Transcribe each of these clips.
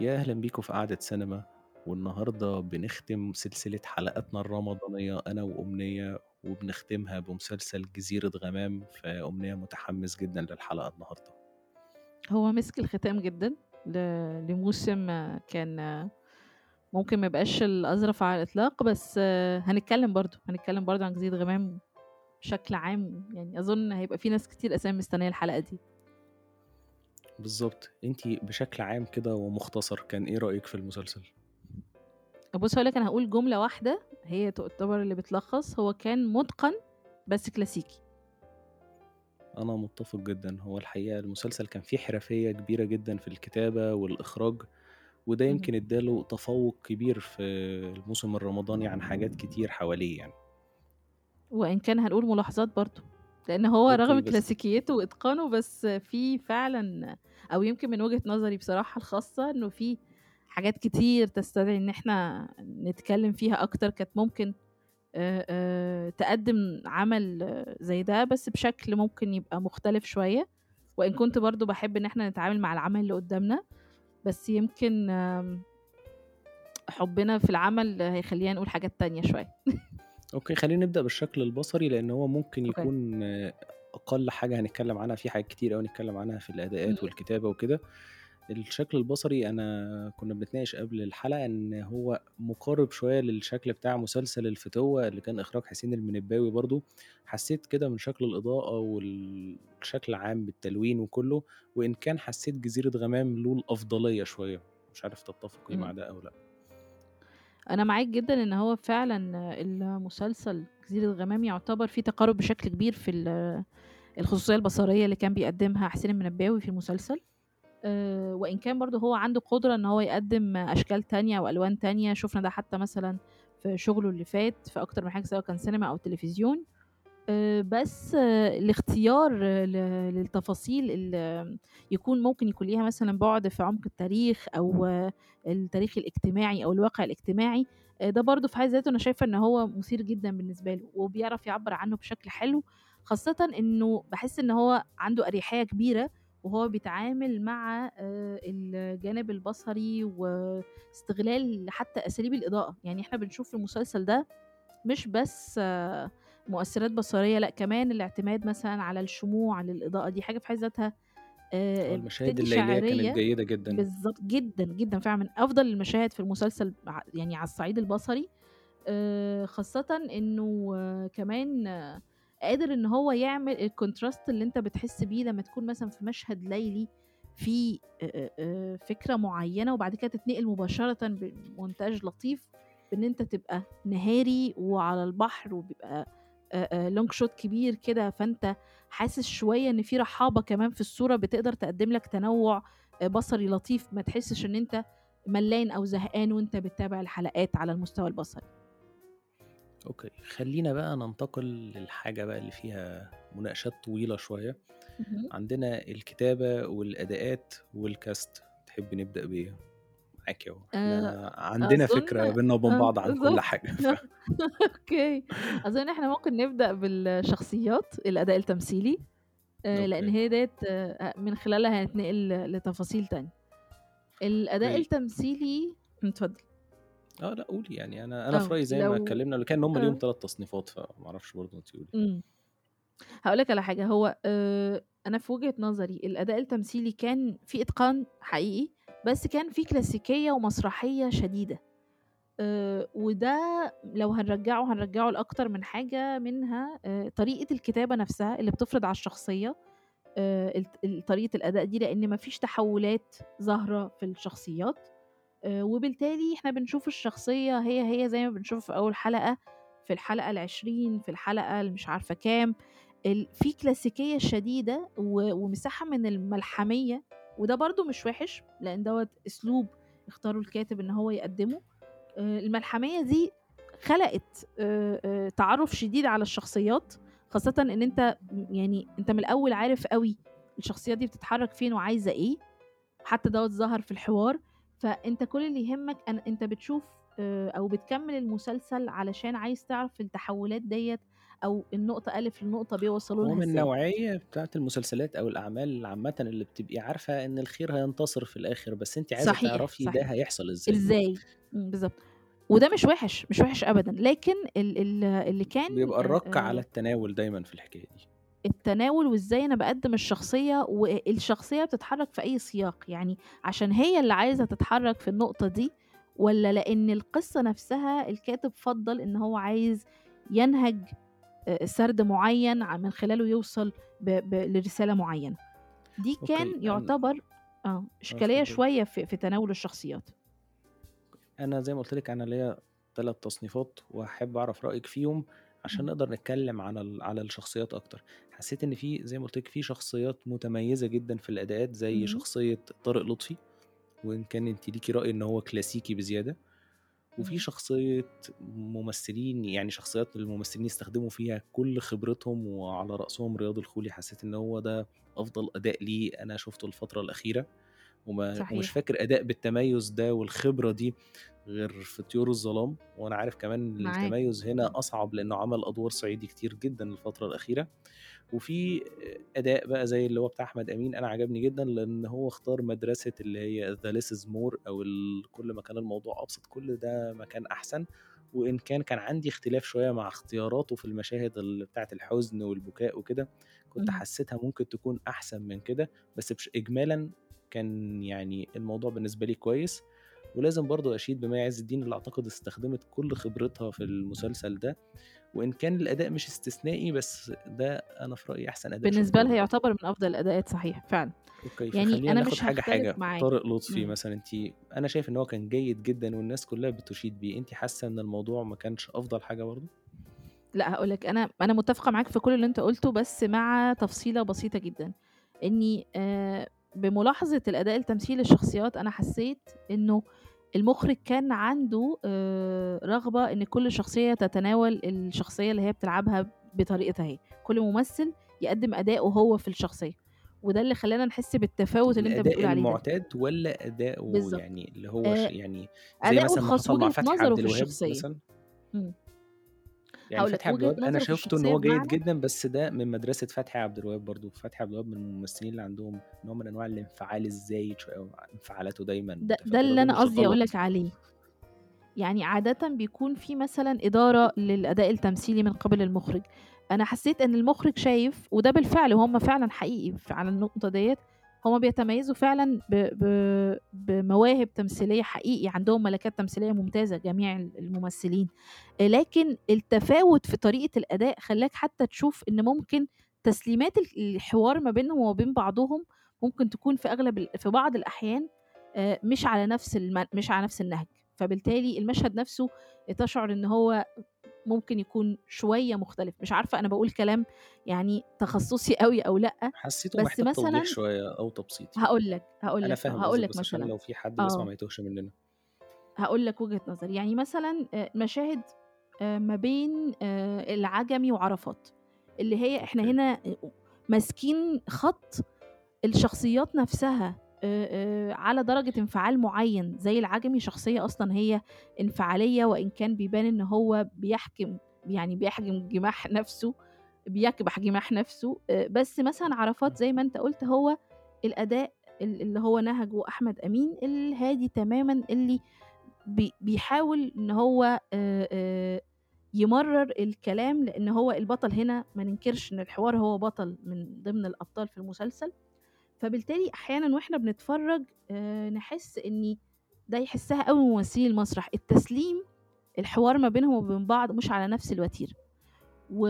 يا أهلا بيكم في قعدة سينما والنهاردة بنختم سلسلة حلقاتنا الرمضانية أنا وأمنية وبنختمها بمسلسل جزيرة غمام فأمنية متحمس جدا للحلقة النهاردة هو مسك الختام جدًا لموسم كان ممكن ما يبقاش الأظرف على الإطلاق، بس هنتكلم برضه، هنتكلم برضه عن جزيرة غمام بشكل عام، يعني أظن هيبقى في ناس كتير أسامي مستنية الحلقة دي. بالظبط انتي بشكل عام كده ومختصر كان إيه رأيك في المسلسل؟ بُص لك أنا هاقول جملة واحدة هي تعتبر اللي بتلخّص، هو كان مُتقَن بس كلاسيكي. أنا متفق جدا هو الحقيقة المسلسل كان فيه حرفية كبيرة جدا في الكتابة والإخراج وده. يمكن اداله تفوق كبير في الموسم الرمضاني عن حاجات كتير حواليه يعني وإن كان هنقول ملاحظات برضه، لإن هو رغم بس كلاسيكيته وإتقانه، بس في فعلًا أو يمكن من وجهة نظري بصراحة الخاصة، إنه في حاجات كتير تستدعي إن إحنا نتكلم فيها أكتر، كانت ممكن آآ آآ تقدّم عمل آه، زي ده، بس بشكل ممكن يبقى مختلف شوية، وإن كنت برضه باحب إن إحنا نتعامل مع العمل اللي قدّامنا، بس يمكن حُبنا في العمل هيخلّينا نقول حاجات تانية شوية. okay خلينا نبدأ بالشكل البصري لأن هو ممكن okay. يكون أقل حاجة هنتكلم عنها في حاجات كتير أوي نتكلم عنها في إمم. الأداءات والكتابة وكده الشكل البصري أنا كنا بنتناقش قبل الحلقة إن هو مقارب شوية للشكل بتاع مسلسل الفتوة اللي كان إخراج حسين المنباوي برضو حسيت كده من شكل الإضاءة والشكل العام بالتلوين وكله وإن كان حسيت جزيرة غمام له الأفضلية شوية مش عارف تتفقي مع إمم. ده أو لأ أنا معاك جدًا إن هو فعلًا المسلسل جزيرة غمام يعتبر فيه تقارب بشكل كبير في ال الخصوصية البصرية اللي كان بيقدّمها حسين المنباوي في المسلسل، آآ وإن كان برضه هو عنده قدرة إن هو يقدّم أشكال تانية وألوان تانية، شُفنا ده حتى مثلًا في شغله اللي فات في أكتر من حاجة سواء كان سينما أو تلفزيون، آآ بس آه، الاختيار ل للتفاصيل ال يكون ممكن يكون ليها مثلًا بُعد في عمق التاريخ أو آه، التاريخ الاجتماعي أو الواقع الاجتماعي، ده برضه في حد ذاته أنا شايفة إن هو مثير جدًا بالنسبة له، وبيعرف يعبّر عنه بشكل حلو، خاصةً إنه باحس إن هو عنده أريحية كبيرة وهو بيتعامل مع الجانب البصري واستغلال حتى أساليب الإضاءة، يعني إحنا بنشوف في المسلسل ده مش بس آه، مؤثرات بصرية، لأ كمان الاعتماد مثلًا على الشموع للإضاءة، دي حاجة في حد ذاتها آه آآ المشاهد بتدّي الليلية كانت جيدة جدا. بالضبط، جدًا، جدًا فعلًا من أفضل المشاهد في المسلسل يعني على الصعيد البصري، آآ خاصةً إنه آه، كمان آه، قادر إن هو يعمل الcontrast اللي أنت بتحس بيه لمّا تكون مثلًا في مشهد ليلي آآ فكرة معيّنة وبعد كده تتنقل مباشرةً بمونتاج لطيف بإن أنت تبقى نهاري وعلى البحر وبيبقى آآ آآ long shot كبير كده، فأنت حاسس شوية إن في رحابة كمان في الصورة بتقدر تقدّم لك تنوُّع آآ بصري لطيف، ما تحسّش إن أنت ملّان أو زهقان وأنت بتتابع الحلقات على المستوى البصري. أوكي خلينا بقى ننتقل للحاجة بقى اللي فيها مناقشات طويلة شوية اهم. عندنا الكتابة والأداءات والكاست تحب نبدأ بإيه؟ معاك أهو آآ إحنا عندنا أظن فكرة بينا وبين آه، بعض عن كل بالضبط. حاجة ف... okay. أظن إحنا ممكن نبدأ بالشخصيات، الأداء التمثيلي، لإن okay هي ديّة آآ من خلالها هنتنقل لتفاصيل تانية. الأداء okay التمثيلي اتفضل. آه لأ قولي يعني أنا أنا في آه، رأيي زي ما لو اتكلمنا اللي كان هم ليهم آه. ثلاث تصنيفات فما أعرفش برضه انت قولي إمم. هاقول لك على حاجة، هو آآ أنا في وجهة نظري الأداء التمثيلي كان فيه إتقان حقيقي، بس كان فيه كلاسيكية ومسرحية شديدة. آآ وده لو هنرجّعه، هنرجّعه لأكتر من حاجة منها آآ طريقة الكتابة نفسها اللي بتفرض على الشخصية. ال طريقة الأداء دي، لإن ما فيش تحوّلات ظاهرة في الشخصيات، وبالتالي إحنا بنشوف الشخصية هي، هي زي ما بنشوفها في أول حلقة، في الحلقة ال20، في الحلقة مش عارفة كام، في كلاسيكية شديدة ومساحة من الملحمية، وده برضه مش وِحِش، لإن دوّة أسلوب اختاره الكاتب إن هو يقدّمه. آآ الملحمية دي خلقت آآ آآ تعرُّف شديد على الشخصيات، خاصةً إن أنت م يعني أنت من الأول عارف أوي الشخصيات دي بتتحرّك فين وعايزة إيه، حتى دوّة ظهر في الحوار، فأنت كل اللي يهمك أن أنت بتشوف أو بتكمّل المسلسل علشان عايز تعرف التحوّلات ديّة أو النقطة أ للنقطة ب وصلوا هو لها من إزاي. النوعية بتاعة المسلسلات أو الأعمال عامةً اللي بتبقي عارفة إن الخير هينتصر في الآخر، بس أنتِ عايزة صحيح، تعرفي ده صحيح. هيحصل إزاي. إزاي؟ إمم، بالضبط. وده مش وِحِش، مش وِحِش أبدًا، لكن ال ال اللي كان بيبقى الرَك على آآ التناول دايمًا في الحكاية دي. التناول وإزاي أنا باقدّم الشخصية والشخصية بتتحرّك في أي سياق، يعني عشان هي اللي عايزة تتحرّك في النقطة دي والّا لإن القصة نفسها الكاتب فضّل إن هو عايز ينهج سرد معيّن من خلاله يوصل ب ب لرسالة معيّنة. دي okay، كان أنا يعتبر إشكالية اتفضلي. شوية في في تناول الشخصيات. أنا زي ما قُلت لِك أنا ليّا 3 تصنيفات وهاحب أعرف رأيِك فيهم عشان. نقدر نتكلّم على ال على الشخصيات أكتر. حسّيت إن في زي ما قُلت لِك في شخصيات متميّزة جدًا في الأداءات زي اهم. شخصية طارق لطفي، وإن كان أنتِ ليكِ رأي إن هو كلاسيكي بزيادة، وفي. شخصية ممثلين يعني شخصيات الممثلين يستخدموا فيها كل خبرتهم وعلى رأسهم رياض الخولي، حسّيت إن هو ده أفضل أداء ليه أنا شُفته الفترة الأخيرة، وما ومش صحيح. فاكر أداء بالتميُّز ده والخبرة دي غير في طيور الظلام، وأنا عارف كمان معاك. التميُّز هنا أصعب لإنه عمل أدوار صعيدي كتير جدًا الفترة الأخيرة. وفي أداء بقى زي اللي هو بتاع أحمد أمين أنا عجبني جدًا لإن هو اختار مدرسة اللي هي is more أو ال كل ما كان الموضوع أبسط كل ده ما كان أحسن، وإن كان كان عندي اختلاف شوية مع اختياراته في المشاهد ال بتاعة الحزن والبكاء وكده، كنت اهم. حسّيتها ممكن تكون أحسن من كده، بس بش إجمالًا كان يعني الموضوع بالنسبة لي كويس، ولازم برضه أشيد بمي عز الدين اللي أعتقد استخدمت كل خبرتها في المسلسل ده، وإن كان الأداء مش استثنائي بس ده أنا في رأيي أحسن أداء بالنسبة لها. يعتبر من أفضل الأداءات صحيح، فعلًا. أوكي، يعني أنا مش حاجة، حاجة. معاك. طارق لطفي إمم. مثلًا أنتِ أنا شايف إن هو كان جيد جدًا والناس كلّها بتُشيد بيه، أنتِ حاسة إن الموضوع ما كانش أفضل حاجة برضه؟ لأ هاقول لك، أنا أنا متّفقة معاك في كل اللي أنت قُلته، بس مع تفصيلة بسيطة جدًا، إني آآ بملاحظة الأداء التمثيلي للشخصيات، أنا حسّيت إنه المُخرِج كان عنده آآ رغبة إن كل شخصية تتناول الشخصية اللي هي بتلعبها بطريقتها هي، كل ممثل يقدّم أداؤه هو في الشخصية، وده اللي خلّانا نحس بالتفاوت اللي الأداء بتقول عليه ده. المُعتاد والّا أداؤه بالضبط. يعني اللي هو آآ يعني زي مثلًا ما حصل مع فتحي عبد الوهاب. مثلًا؟ يعني لك، فتحي عبد وجهة الوهاب في شُفته الشخصية هو جيد بمعنى جدًا، بس ده من مدرسة فتحي عبد الوهاب برضه، فتحي عبد الوهاب من الممثلين اللي عندهم نوع من أنواع الانفعال الزايد شوية أو انفعالاته دايمًا ده ده اللي وده أنا مش قصدي أقول غلط. لك عليه. يعني عادةً بيكون في مثلًا إدارة للأداء التمثيلي من قِبَل المُخرِج، أنا حسّيت إن المُخرِج شايف وده بالفعل وهُم فعلًا حقيقي على النقطة ديّة، هُم بيتميّزوا فعلًا ب ب بمواهب تمثيلية حقيقي، عندهم ملكات تمثيلية ممتازة جميع ال الممثلين، لكن التفاوت في طريقة الأداء خلّاك حتى تشوف إن ممكن تسليمات ال الحوار ما بينهم وما بين بعضهم، ممكن تكون في أغلب ال في بعض الأحيان آآ مش على نفس الم مش على نفس النهج، فبالتالي المشهد نفسه تشعر إن هو ممكن يكون شوية مختلف، مش عارفة أنا باقول كلام يعني تخصُّصي أوي أو لأ، حسّيته بس مثلًا شوية أو تبسيط يعني. هاقول لك، هاقول أنا لك فاهم هاقول قصدِك لك مثلًا لو في حد بيسمع آه. ما يتوهش مننا. هاقول لك وجهة نظري، يعني مثلًا آآ مشاهد آآ ما بين العجمي وعرفات، اللي هي إحنا أوكي. هنا ماسكين خَط الشخصيات نفسها على درجة انفعال معيّن، زي العجمي شخصية أصلًا هي انفعالية وإن كان بيبان إن هو بيحكم يعني بيحجم جماح نَفْسه، بيكبح جماح نَفْسه، آآ بس مثلًا عرفات زي ما أنت قُلت هو الأداء ال اللي هو نهجه أحمد أمين الهادي تمامًا اللي بي بيحاول إن هو يمرّر الكلام، لإن هو البطل هنا ما ننكرش إن الحوار هو بطل من ضمن الأبطال في المسلسل، فبالتالي أحيانًا وإحنا بنتفرّج آآ نحس إني ده يحسّها أوي ممثلي المسرح، التسليم الحوار ما بينهم وبين بعض مش على نفس الوتيرة، و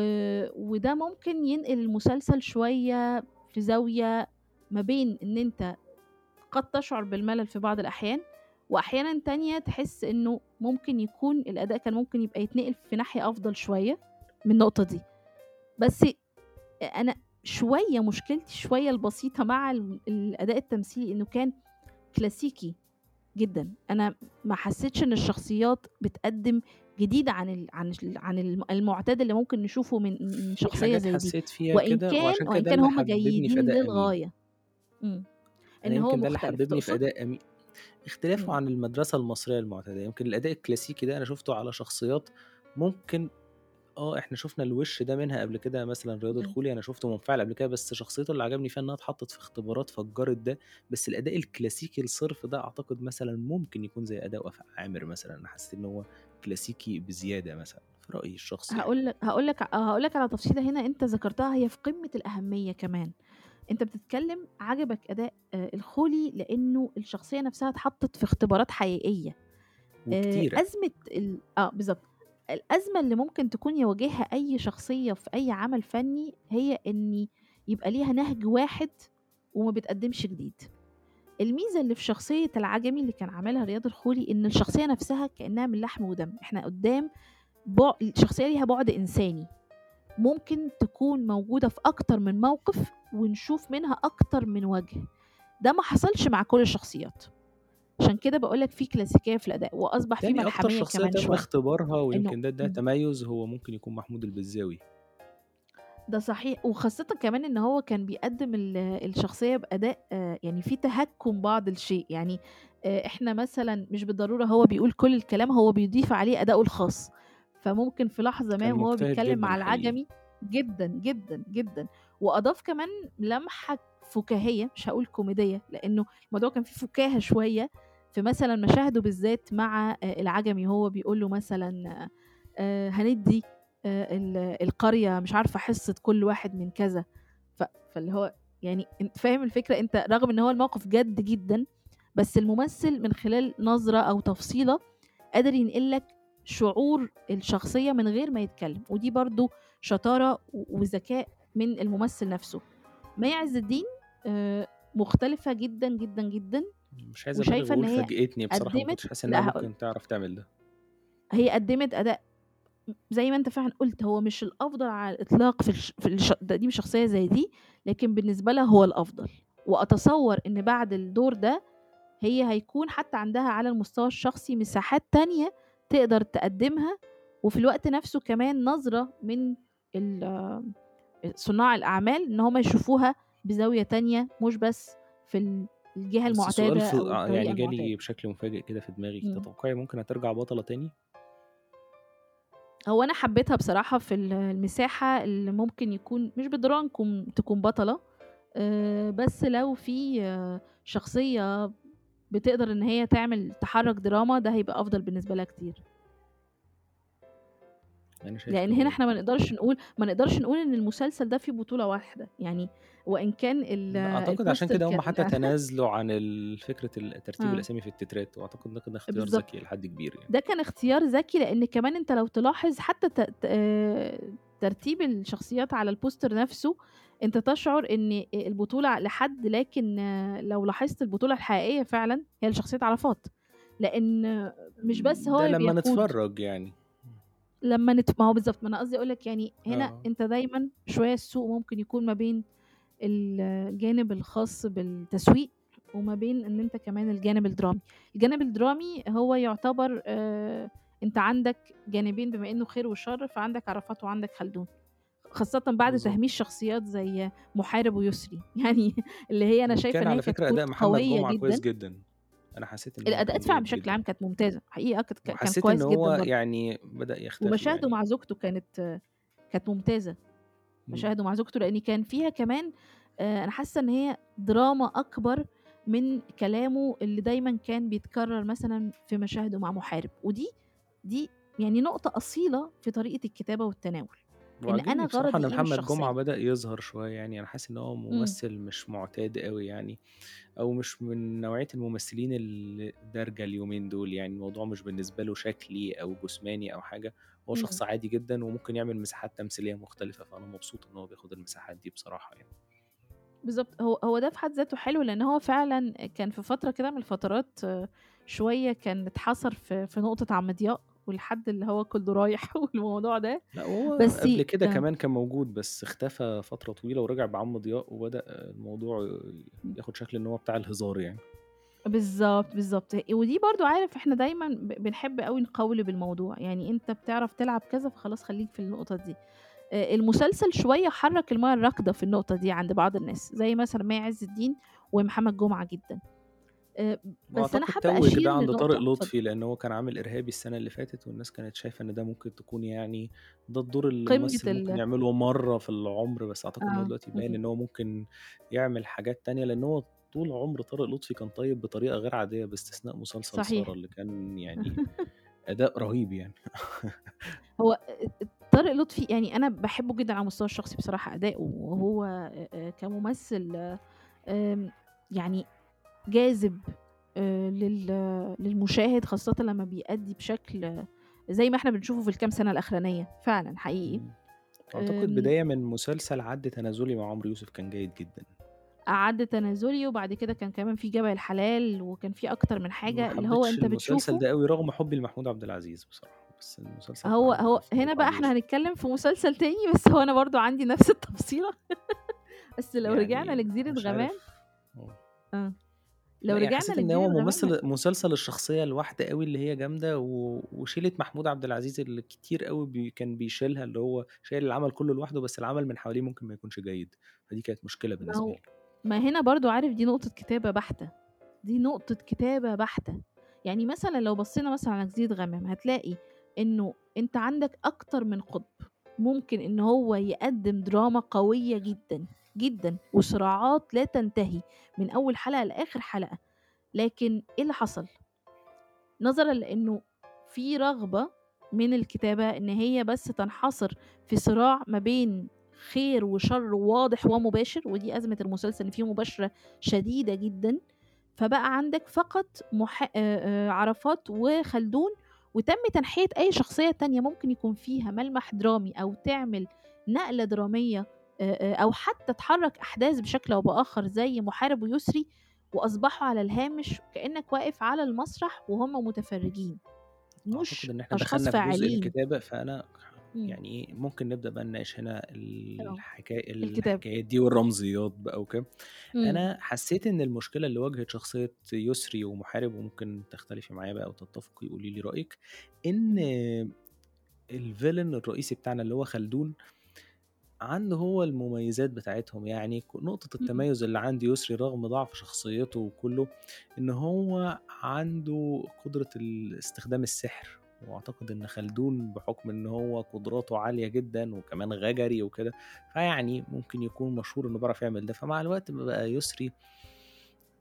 وده ممكن ينقل المسلسل شوية في زاوية ما بين إن أنت قد تشعر بالملل في بعض الأحيان، وأحيانًا تانية تحس إنه ممكن يكون الأداء كان ممكن يبقى يتنقل في ناحية أفضل شوية من النقطة دي، بس أ شوية مشكلتي شوية البسيطة مع ال الأداء التمثيلي إنه كان كلاسيكي جدًا، أنا ما حسّيتش إن الشخصيات بتقدّم جديد عن ال عن ال عن الم المُعتاد اللي ممكن نشوفه من حاجات زي دي، حسّيت فيها وإن كده كان ده كان هُم جيدين. إمم. أنا إن هو يمكن ده اللي حبّبني في؟ أداء أمي اختلافه. عن المدرسة المصرية المعتادة، يمكن الأداء الكلاسيكي ده أنا شُفته على شخصيات ممكن آه، إحنا شُفنا الوِش ده منها قبل كده مثلًا رياض إمم. الخولي أنا شُفته منفعل قبل كده، بس شخصيته اللي عجبني فيها إنها اتحطّت في اختبارات فجّرت ده، بس الأداء الكلاسيكي الصِرف ده أعتقد مثلًا ممكن يكون زي أداء وفاء عامر مثلًا، أنا حسّيت إن هو كلاسيكي بزيادة مثلًا، في رأيي الشخصي يعني. هاقول لك هاقول لك آه، هاقول لك على تفصيلة هنا أنت ذكرتها هي في قمة الأهمية كمان، أنت بتتكلم عجبك أداء آآ الخولي لإنه الشخصية نفسها اتحطّت في اختبارات حقيقية. آآ وكتيرة. أزمة ال آه بالضبط. الأزمة اللي ممكن تكون يواجهها أي شخصية في أي عمل فني، هي إن يبقى ليها نهج واحد وما بتقدّمش جديد. الميزة اللي في شخصية العجمي اللي كان عاملها رياض الخولي، إن الشخصية نفسها كإنها من لحم ودم، إحنا قدّام شخصية ليها بُعد إنساني، ممكن تكون موجودة في أكتر من موقف ونشوف منها أكتر من وجه، ده ما حصلش مع كل الشخصيات. عشان كده باقول لك في كلاسيكية في الأداء، وأصبح في تاني أكتر ملحمية شخصية كمان تم شوية. اختبارها إنه ويمكن ده ادّاها إمم. تميُّز هو ممكن يكون محمود البزاوي. ده صحيح، وخاصةً كمان إن هو كان بيقدّم ال الشخصية بأداء يعني في تهكُّم بعض الشيء، يعني آآ إحنا مثلًا مش بالضرورة هو بيقول كل الكلام، هو بيضيف عليه أداؤه الخاص، فممكن في لحظة ما كان وهو مجتهد بيتكلم جدًا مع حقيقي. العجمي جدًا، جدًا، جدًا، وأضاف كمان لمحة فُكاهية مش هاقول كوميدية، لإنه الموضوع كان فيه فُكاهة شوية في مثلًا مشاهده بالذات مع آآ العجمي وهو بيقول له مثلًا آآ هندّي ال القرية مش عارفة حصة كل واحد من كذا، فاللي هو يعني فاهم الفكرة؟ أنت رغم إن هو الموقف جَد جدًا، بس الممثل من خلال نظرة أو تفصيلة قادر ينقل لك شعور الشخصية من غير ما يتكلم، ودي برضه شطارة وذكاء من الممثل نفسه. مي عز الدين مختلفة جدًا، جدًا، جدًا، مش عايز أبالغ وشايفة إن وأقول هي فاجأتني بصراحة، ما قدّمت كنتش حاسس هاقول ممكن تعرف تعمل ده. هي قدّمت أداء م زي ما أنت فعلًا قُلت، هو مش الأفضل على الإطلاق في الش في الش تقديم شخصية زي دي، لكن بالنسبة لها هو الأفضل، وأتصوّر إن بعد الدور ده هي هيكون حتى عندها على المستوى الشخصي مساحات تانية تقدر تقدّمها، وفي الوقت نفسه كمان نظرة من ال صُناع الأعمال إن هم يشوفوها بزاوية تانية، مش بس في ال الجهة بس سؤال المعتادة أو ع الطريقة يعني المعتادة. جالي بشكل مفاجئ كده في دماغي، إمم. تتوقعي ممكن هترجع بطلة تاني؟ هو أنا حبيتها بصراحة في ال المساحة اللي ممكن يكون مش نكون تكون بطلة، آآ بس لو في شخصية بتقدر إن هي تعمل تحرّك دراما، ده هيبقى أفضل بالنسبة لها كتير. شايف كده هنا. إحنا ما نقدرش نقول ما نقدرش نقول إن المسلسل ده فيه بطولة واحدة، يعني وإن كان ال لأ، أعتقد عشان كده هم حتى تنازلوا عن ال ترتيب آه. الأسامي في التترات، وأعتقد ده كان اختيار. ذكي إلى حد كبير يعني. ده كان اختيار ذكي، لإن كمان أنت لو تلاحظ حتى آآ ترتيب الشخصيات على الposter نفسه، أنت تشعر إن آآ البطولة لحد، لكن لو لاحظت البطولة الحقيقية فعلًا هي لشخصية عرفات، لإن مش بس هو ده لمّا بيقود نتفرّج يعني. لمّا نت ما هو بالضبط، ما أنا قصدي أقول لك يعني هنا آه. أنت دايمًا شوية السوق ممكن يكون ما بين الجانب الخاص بالتسويق، وما بين إن أنت كمان الجانب الدرامي. الجانب الدرامي هو يعتبر آآ أنت عندك جانبين بما إنه خير وشر، فعندك عرفات وعندك خلدون، خاصةً بعد. تهميش شخصيات زي محارب ويسري، يعني اللي هي أنا شايفة وكان إن هي على فكرة أداء محمد جمعة كويس جدًا. جدًا، أنا حسيت الأداءات كان فعلًا بشكل جدًا. عام كانت ممتازة، حقيقة كانت كان كويس جدًا هو برضه. يعني بدأ يختفي ومشاهده يعني. مع زوجته كانت كانت ممتازة، إمم. مشاهده مع زوجته لإن كان فيها كمان آآ أنا حاسة إن هي دراما أكبر من كلامه اللي دايمًا كان بيتكرر مثلًا في مشاهده مع محارب، ودي دي يعني نقطة أصيلة في طريقة الكتابة والتناول، وعاجبني بصراحة غرضي إن إيه من محمد جمعة. بدأ يظهر شوية يعني، أنا حاسس إن هو إمم. ممثل مش معتاد أوي يعني، أو مش من نوعية الممثلين الدارجة اليومين دول يعني، الموضوع مش بالنسبة له شكلي أو جسماني أو حاجة، هو. شخص عادي جدًا وممكن يعمل مساحات تمثيلية مختلفة، فأنا مبسوط إن هو بياخد المساحات دي بصراحة يعني. بالضبط، هو هو ده في حد ذاته حلو، لإن هو فعلًا كان في فترة كده من الفترات شوية كان اتحصر في في نقطة عم ضياء، والحد اللي هو كُلّه رايح والموضوع ده، لأ وهو بس قبل كده آه. كمان كان موجود، بس اختفى فترة طويلة ورجع بعم ضياء، وبدأ الموضوع. ياخد شكل إن هو بتاع الهزار يعني. بالضبط، بالضبط، ودي برضه عارف إحنا دايمًا بنحب أوي نقوّلب الموضوع، يعني أنت بتعرف تلعب كذا فخلاص خلّيك في النقطة دي. آآ المسلسل شوية حرّك المَيَّة الراكدة في النقطة دي عند بعض الناس، زي مثلًا مي عز الدين ومحمد جمعة جدًا. آآ بس حابة توّج أشير ده عند طارق. لطفي، لإن هو كان عامل إرهابي السنة اللي فاتت والناس كانت شايفة إن ده ممكن تكون يعني ده الدور اللي الممثل ممكن يعمله مرّة في العُمر، بس هو آه، دلوقتي باين. إن هو ممكن يعمل حاجات تانية، لإن هو طول عُمر طارق لطفي كان طيب بطريقة غير عادية باستثناء مسلسل صحيح. اللي كان يعني أداء رهيب يعني. هو طارق لطفي يعني أنا باحبه جدًا على المستوى الشخصي بصراحة أداؤه، وهو أ أ كممثل يعني جاذب لل للمشاهد خاصةً لمّا بيأدّي بشكل زي ما إحنا بنشوفه في الكام سنة الأخرانية، فعلًا حقيقي. أعتقد بداية من مسلسل عَد تنازلي مع عمرو يوسف كان جيد جدًا. عَد تنازلي وبعد كده كان كمان في جبل الحلال، وكان في أكتر من ما حاجة اللي هو حبيتش أنت المسلسل بتشوفه ده أوي رغم حُبّي لمحمود عبد العزيز بصراحة، بس المسلسل هو هو هنا بقى العزيز هنتكلم في مسلسل تاني، بس هو أنا برضه عندي نفس التفصيلة. بس لو رجعنا يعني لجزيرة مش غمام عارف. آه. لو يعني رجعنا حسيت إن هو ممثل مسلسل الشخصية الواحدة أوي اللي هي جامدة، و وشيلة محمود عبد العزيز اللي كتير أوي بي كان بيشيلها، اللي هو شايل العمل كلّه لوحده، بس العمل من حواليه ممكن ما يكونش جيد، فدي كانت ما بالنسبة هو لي. ما هنا برضه عارف دي نقطة كتابة بحتة، دي نقطة كتابة بحتة. يعني مثلًا لو بصينا مثلًا على جزيرة غمام، هتلاقي إنه أنت عندك أكتر من قُطب، ممكن إن هو يقدّم دراما قوية جدًا، جدًا، وصراعات لا تنتهي من أول حلقة لآخر حلقة، لكن إيه اللي حصل؟ نظرًا لإنه في رغبة من الكتابة إن هي بس تنحصر في صراع ما بين خير وشر واضح ومباشر، ودي أزمة المسلسل إن فيه مباشرة شديدة جدًا، فبقى عندك فقط مح آآ آآ عرفات وخلدون، وتم تنحية أي شخصية تانية ممكن يكون فيها ملمح درامي أو تعمل نقلة درامية أو حتى تحرّك أحداث بشكل أو بآخر زي محارب ويسري، وأصبحوا على الهامش كأنك واقف على المسرح وهُم متفرجين، أعتقد مش إن إحنا أشخاص دخلنا في جزء فاعلين. الكتابة، فأنا. يعني إيه، ممكن نبدأ بقى نناقش هنا آه. الحكا الكتابة. الحكايات دي والرمزيات بقى وكده. أنا حسيت إن المشكلة اللي واجهت شخصية يسري ومحارب، وممكن تختلفي معايا بقى أو تتفقي قولي لي رأيِك، إن إمم. الvillain الرئيسي بتاعنا اللي هو خلدون، عنده هو المميزات بتاعتهم، يعني ك نقطة. التميز اللي عند يسري رغم ضعف شخصيته وكلّه، إن هو عنده قدرة ال استخدام السحر، وأعتقد إن خلدون بحكم إن هو قدراته عالية جدًا وكمان غجري وكده، فيعني ممكن يكون مشهور إنه بيعرف يعمل ده، فمع الوقت بقى يسري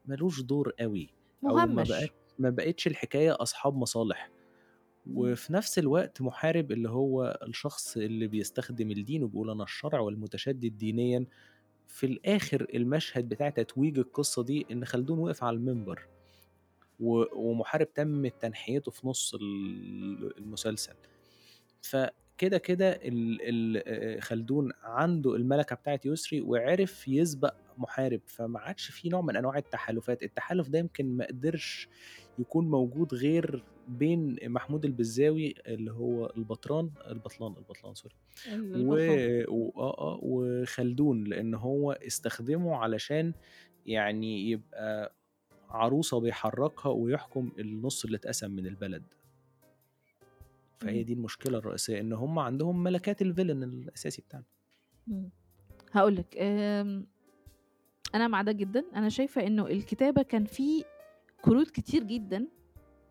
ما لوش دور أوي، أو ما مُهمّش. ما بقتش الحكاية أصحاب مصالح،. وفي نفس الوقت محارب اللي هو الشخص اللي بيستخدم الدين وبيقول أنا الشرع والمتشدد دينيًا، في الآخر المشهد بتاع تتويج القصة دي إن خلدون وقف على المنبر، ومحارب تم تنحيته في نُص ال المسلسل، فكده، كده خلدون عنده المَلَكة بتاعة يسري وعرف يسبق محارب، فما عادش في نوع من أنواع التحالفات، التحالف ده يمكن ما قدرش يكون موجود غير بين محمود البزاوي اللي هو البطران البطلان البطلان سوري و. و آه، آه، وخلدون، لإن هو استخدمه علشان يعني يبقى عروسة بيحرّكها ويحكم النُص اللي اتقسم من البلد. فهي. دي المشكلة الرئيسية، إن هُم عندهم ملكات الvillain الأساسي بتاعنا. إمم. هاقول لك، أنا مع ده جدًا، أنا شايفة إنه الكتابة كان في كروت كتير جدًا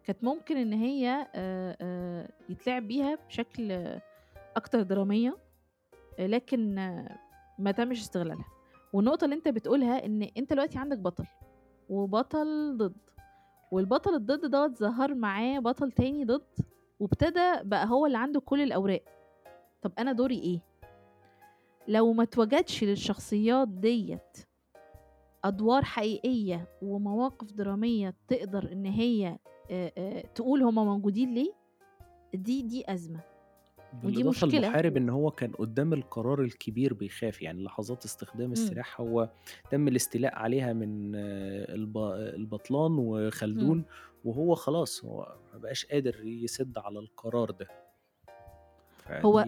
كانت ممكن إن هي آآ آآ يتلعب بيها بشكل أكتر درامية، لكن ما تمِّش استغلالها. والنقطة اللي أنت بتقولها إن أنت دلوقتي عندك بطل، وبطل ضد، والبطل الضد دوّة ظهر معاه بطل تاني ضد، وابتدى بقى هو اللي عنده كل الأوراق. طب أنا دوري إيه؟ لو ما اتوجدش للشخصيات ديّة أدوار حقيقية ومواقف درامية تقدر إن هي تقول هُم موجودين ليه، دي دي أزمة، ودي مشكلة. لمحارب إن هو كان قدّام القرار الكبير بيخاف، يعني لحظات استخدام إمم. السلاح هو تم الاستيلاء عليها من الب البطلان إمم. وخلدون، وهو خلاص هو ما بقاش قادر يسِد على القرار ده. هو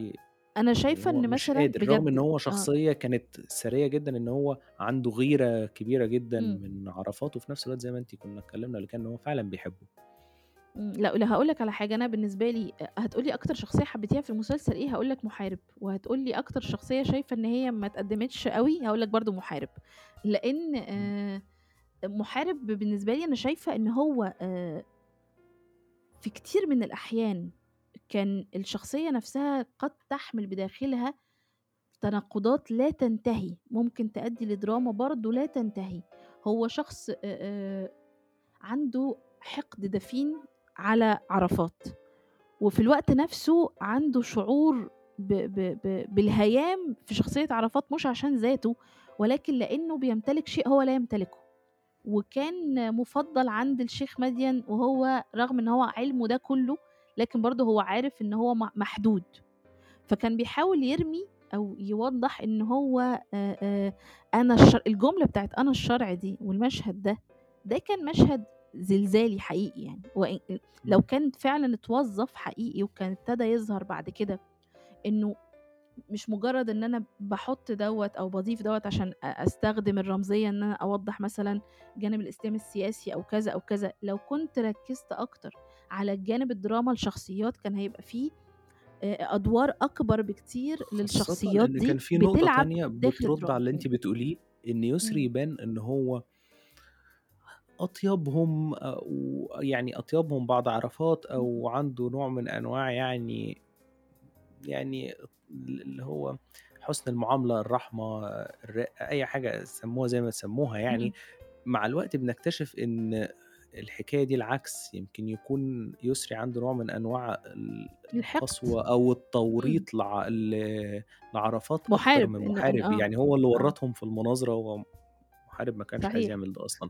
أنا شايفة هو إن مش مثلًا قادر، رغم إن بجد هو آه. شخصية كانت ثرية جدًا، إن هو عنده غيرة كبيرة جدًا إمم. من عرفات، وفي نفس الوقت زي ما أنتِ كنا اتكلمنا قبل كده إن هو فعلًا بيحبه. إمم، لأ، لأ هاقول لك على حاجة، أنا بالنسبة لي أ هتقول لي أكتر شخصية حبيتيها في المسلسل إيه، هاقول لك محارب، وهتقول لي أكتر شخصية شايفة إن هي ما اتقدمتش أوي، هاقول لك برضه محارب، لإن إمم. آآ محارب بالنسبة لي أنا شايفة إن هو آآ في كتير من الأحيان كان الشخصية نفسها قد تحمل بداخلها تناقضات لا تنتهي، ممكن تأدي لدراما برضه لا تنتهي. هو شخص عنده حقد دفين على عرفات، وفي الوقت نفسه عنده شعور ب ب ب بالهيام في شخصية عرفات مش عشان ذاته، ولكن لإنه بيمتلك شيء هو لا يمتلكه. وكان مُفضّل عند الشيخ مدين وهو رغم إن هو علمه ده كُلّه، لكن برضه هو عارف إن هو محدود. فكان بيحاول يرمي أو يوضّح إن هو آآ آآ أنا الشر الجملة بتاعة أنا الشرع دي والمشهد ده، ده كان مشهد زلزالي حقيقي يعني، وإن لو. كان فعلًا اتوظّف حقيقي وكان ابتدى يظهر بعد كده إنه مش مجرد إن أنا باحُط دوّة أو باضيف دوّة عشان أ أستخدم الرمزية إن أنا أوضّح مثلًا جانب الإسلام السياسي أو كذا أو كذا، لو كنت ركّزت أكتر على الجانب الدراما الشخصيات كان هيبقى في آآ أدوار أكبر بكتير للشخصيات إن كان دي في بتلعب تانية بترُد على اللي. أنتِ بتقوليه، إن يسري. يبان إن هو أطيبهم أو يعني أطيبهم بعد عرفات. أو عنده نوع من أنواع يعني يعني ال اللي هو حُسن المعاملة، الرحمة، الرقة، أي حاجة سموها زي ما تسموها يعني. مع الوقت بنكتشف إن الحكاية دي العكس، يمكن يكون يسري عنده نوع من أنواع ال الحقد. القسوة أو إمم. التوريط لع لعرفات محارب من إن إن محارب، آه. يعني هو اللي آه. ورّطهم في المناظرة وهو محارب ما كانش عايز. يعمل ده أصلًا،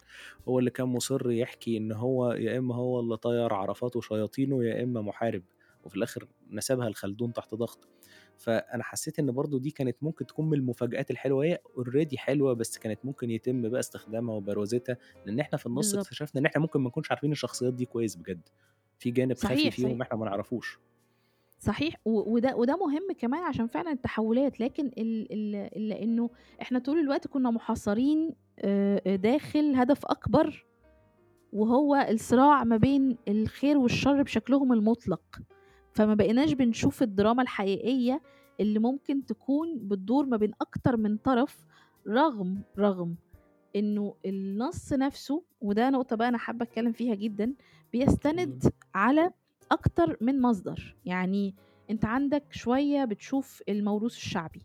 هو اللي كان مُصِر يحكي إن هو يا إما هو اللي طيّر عرفات وشياطينه، يا إما محارب، وفي الآخر نسبها لخلدون تحت ضغط. فأنا حسّيت إن برضه دي كانت ممكن تكون من المفاجآت الحلوة، هي already حلوة بس كانت ممكن يتم بقى استخدامها وبروزتها، لإن إحنا في النُص بالضبط. اكتشفنا إن إحنا ممكن ما نكونش عارفين الشخصيات دي كويس بجد، في جانب خفي صحيح، صحيح. فيهم إحنا ما نعرفوش. صحيح، وده وده مهم كمان عشان فعلًا التحوّلات، لكن ال لإنه إحنا طول الوقت كُنّا محاصرين داخل هدف أكبر، وهو الصراع ما بين الخير والشر بشكلهم المُطلق، فما بقيناش بنشوف الدراما الحقيقية اللي ممكن تكون بتدور ما بين أكتر من طرف، رغم رغم إنه النَص نَفْسه وده نقطة بقى أنا حابة أتكلّم فيها جدًا، بيستند. على أكتر من مصدر، يعني أنت عندك شوية بتشوف الموروث الشعبي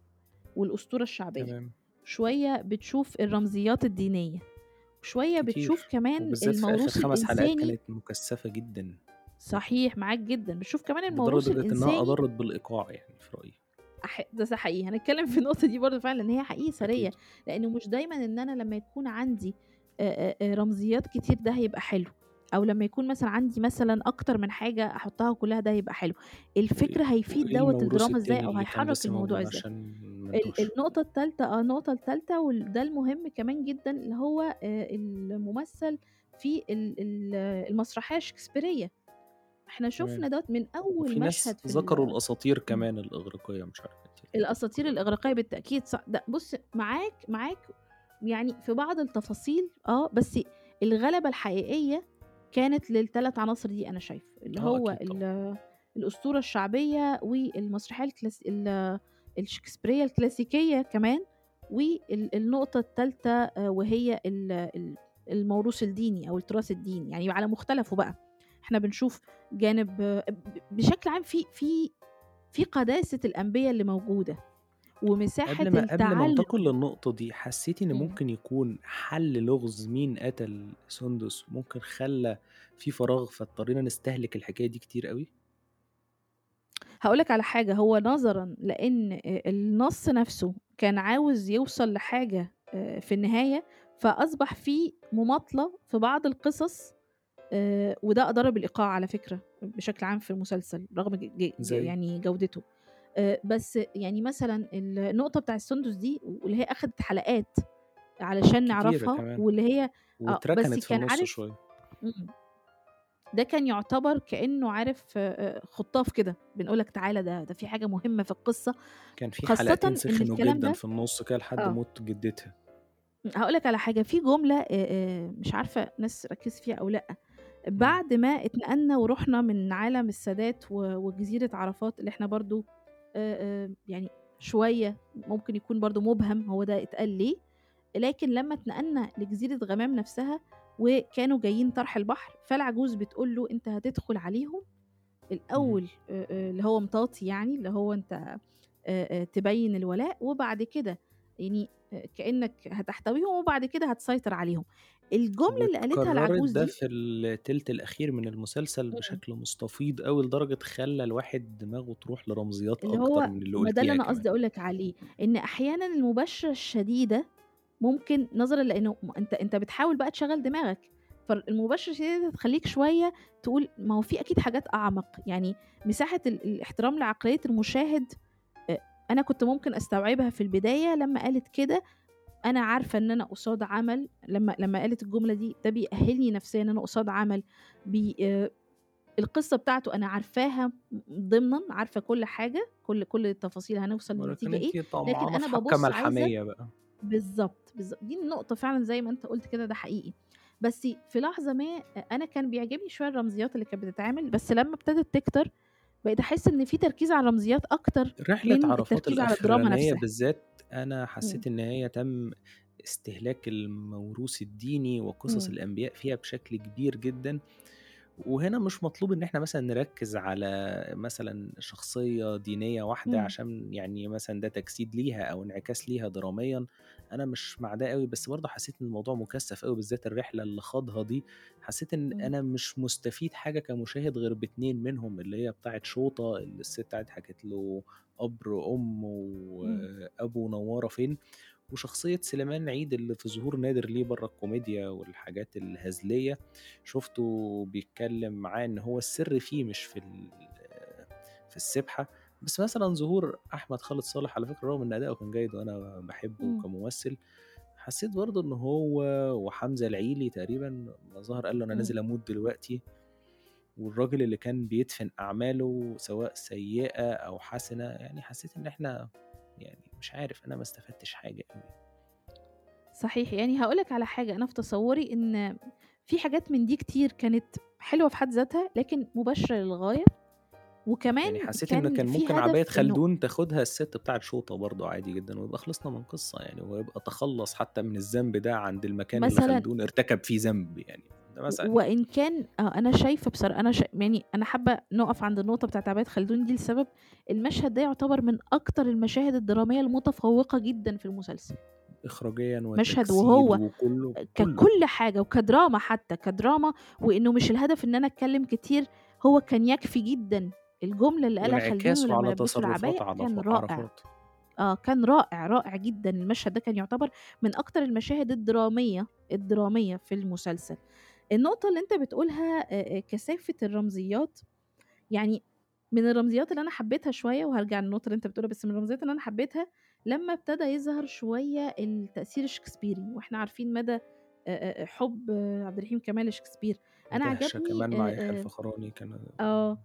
والأسطورة الشعبية، تمام. شوية بتشوف الرمزيات الدينية، وشوية بتشوف كمان وبالذات في آخر الموروث 5 حلقات كانت مكثّفة جدًا. صحيح، معاك جدًا، بتشوف كمان الموروث لدرجة إنها الإنساني أضرّت بالإيقاع يعني في رأيي. أح ده حقيقي، هنتكلّم في النقطة دي برضه فعلًا، لإن هي حقيقي سرية، أكيد. لإنه مش دايمًا إن أنا لمّا يكون عندي آآ آآ رمزيات كتير ده هيبقى حلو، أو لمّا يكون مثلًا عندي مثلًا أكتر من حاجة أحُطّها كلّها ده هيبقى حلو، وإيه الفكرة هيفيد دوّة الموروث الدراما اللي كان هيحرّك الموضوع موجود إزاي. عشان ما ال نتوهش؟ النقطة التالتة آه، النقطة التالتة وال ده المهم كمان جدًا اللي هو المُمثّل في ال ال إحنا شُفنا. دوّة من أول وفي مشهد ناس في ذكروا ال الأساطير إمم. كمان الإغريقية، مش عارف أنتِ أكيد الأساطير تتذكّريها. الإغريقية بالتأكيد ص ده بُص معاك معاك يعني في بعض التفاصيل آه، بس الغلبة الحقيقية كانت لل3 عناصر دي أنا شايفة، اللي آه هو أكيد طبعًا. ال الأسطورة الشعبية والمسرحية الكلاس ال الشكسبيرية الكلاسيكية كمان، وال النقطة التالتة آآ وهي ال ال الموروث الديني أو التراث الديني، يعني على مختلفه بقى، إحنا بنشوف جانب بشكل عام في في في قداسة الأنبيا اللي موجودة، ومساحة قبل ما قبل ما. انتقل للنقطة دي، حسّيتِ إن. ممكن يكون حَل لغز مين قتل سُندُس ممكن خلّى في فراغ فاضطرينا نستهلك الحكاية دي كتير أوي؟ هاقول لك على حاجة، هو نظرًا آآ النَص نَفْسه كان عاوز يوصل لحاجة آآ في النهاية، فأصبح في مماطلة في بعض القصص آآ وده أضر بالإيقاع على فكرة بشكل عام في المسلسل رغم ج ج ج زي؟ يعني جودته. آآ بس يعني مثلًا ال النقطة بتاع السُندُس دي واللي هي أخدت حلقات علشان نعرفها كمان. واللي هي آه، بس كان عارف شوية. ده كان يُعتبر كإنه عارف آآ خُطاف كده، بنقول لك تعالَ ده ده في حاجة مهمة في القصة، كان في خاصةً حلقتين سخنوا جدًا ده في النُص كده لحد آه. موت جدتها. هاقول لك على حاجة، في آآ مش عارفة الناس ركّزت فيها أو لأ، إمم. بعد ما اتنقلنا ورُحنا من عالم السادات وجزيرة عرفات اللي آآ آآ يعني شوية ممكن يكون برضه مُبهم هو ده اتقال ليه، لكن لمّا اتنقلنا لجزيرة غمام نفسها وكانوا جايين طرح البحر، فالعجوز بتقول له: "أنت هتدخل عليهم؟ آآ آآ اللي هو مطاطي يعني، اللي هو آآ تبيّن الولاء وبعد كده يعني آآ كإنّك هتحتويهم وبعد كده هتسيطر عليهم." الجملة اللي قالتها العجوز ده دي في التِلت الأخير من المسلسل. بشكل مستفيض أوي لدرجة خلّى الواحد دماغه تروح لرمزيات اللي أكتر هو من اللي ما ده اللي قُلتيها كمان. قصدي أقول لك عليه، إن أحيانًا المباشرة الشديدة ممكن نظرًا لإنه م أنت أنت بتحاول بقى تشغّل دماغك، فالمباشرة الشديدة تخلّيك شوية تقول ما هو في أكيد حاجات أعمق، يعني مساحة ال الإحترام لعقلية المشاهد أ أنا كنت ممكن أستوعبها في البداية لمّا قالت كده، أنا عارفة إن أنا قصاد عمل. لمّا لمّا قالت الجملة دي ده بيأهّلني نفسيًا إن أنا قصاد عمل. بي آآ القصة بتاعته أنا عارفاها ضمنًا، عارفة كل حاجة، كل كل التفاصيل هنوصل إيه، أنتِ لكن بابُص عايزة ملحمية بقى. بالضبط، بالض دي النقطة فعلًا زي ما أنت قُلت كده ده حقيقي. بس في لحظة ما أ أنا كان بيعجبني شوية الرمزيات اللي كانت بتتعمل، بس لمّا ابتدت تكتر بقيت أحس إن في تركيز على الرمزيات أكتر رحلة من عرفات التركيز على الدراما الأخرانية نفسها. بالذات أنا إمم. حسّيت إن هي تم استهلاك الموروث الديني وقصص إمم. الأنبياء فيها بشكل كبير جدًا، وهنا مش مطلوب إن إحنا مثلًا نركّز على مثلًا شخصية دينية واحدة إمم. عشان يعني مثلًا ده تجسيد ليها أو انعكاس ليها دراميًا، أنا مش مع ده أوي، بس برضه حسّيت إن الموضوع مُكثّف أوي بالذات الرحلة اللي خاضها دي، حسّيت إن إمم. أنا مش مستفيد حاجة كمشاهد غير ب2 منهم، اللي هي بتاعة شوطة اللي الست قعدت حكت له قبر أمه إمم. وأبو نوّارة فين، وشخصية سليمان عيد اللي في ظهور نادر ليه برّه الكوميديا والحاجات الهزلية، شُفته بيتكلّم معاه إن هو السر فيه مش في ال في السبحة، بس مثلًا ظهور أحمد خالد صالح على فكرة رغم إن أداؤه كان جيد وأنا باحبه إمم. كممثل، حسّيت برضه إن هو وحمزة العيلي تقريبًا ظهر قال له: "أنا إمم. نازل أموت دلوقتي." والراجل اللي كان بيدفن أعماله سواء سيئة أو حسنة، يعني حسّيت إن إحنا يعني مش عارف، أنا ما استفدتش حاجة أوي. صحيح، يعني هاقول لك على حاجة، أنا في تصوُّري إن في حاجات من دي كتير كانت حلوة في حد ذاتها، لكن مباشرة للغاية، وكمان يعني حسّيت كان كان في ممكن عباية هدف إنه خلدون تاخدها الست بتاعة شوطة برضه عادي جدًا، ويبقى خلصنا من القصة يعني، ويبقى تخلّص حتى من الذنب ده عند المكان اللي مثلًا خلدون ارتكب فيه ذنب يعني، مثلًا. وإن كان آه، أنا شايفة بصرا أنا ش يعني أنا حابة نُقف عند النقطة بتاعة عباية خلدون دي لسبب، المشهد ده يعتبر من أكتر المشاهد الدرامية المتفوقة جدًا في المسلسل. إخراجيًا مشهد وهو وكُلّه، كُلّه. ككل حاجة وكدراما حتى، كدراما وإنه مش الهدف إن أنا أتكلّم كتير، هو كان يكفي جدًا الجملة اللي قالها خلدون وانعكاسه ولمّا على تصرفات العباية كان رائع. عرفات. آه، كان رائع، رائع جدًا، المشهد ده كان يعتبر من أكتر المشاهد الدرامية، الدرامية في المسلسل. النقطة اللي أنت بتقولها آآ، آآ، كثافة الرمزيات، يعني من الرمزيات اللي أنا حبيتها شوية وهارجع للنقطة اللي أنت بتقولها، بس من الرمزيات اللي أنا حبيتها لمّا ابتدى يظهر شوية التأثير الشكسبيري، وإحنا عارفين مدى آآ، حُب عبد الرحيم كمال لشكسبير. أنا دهشة عجبني كمان مع يحيى الفخراني كان آه،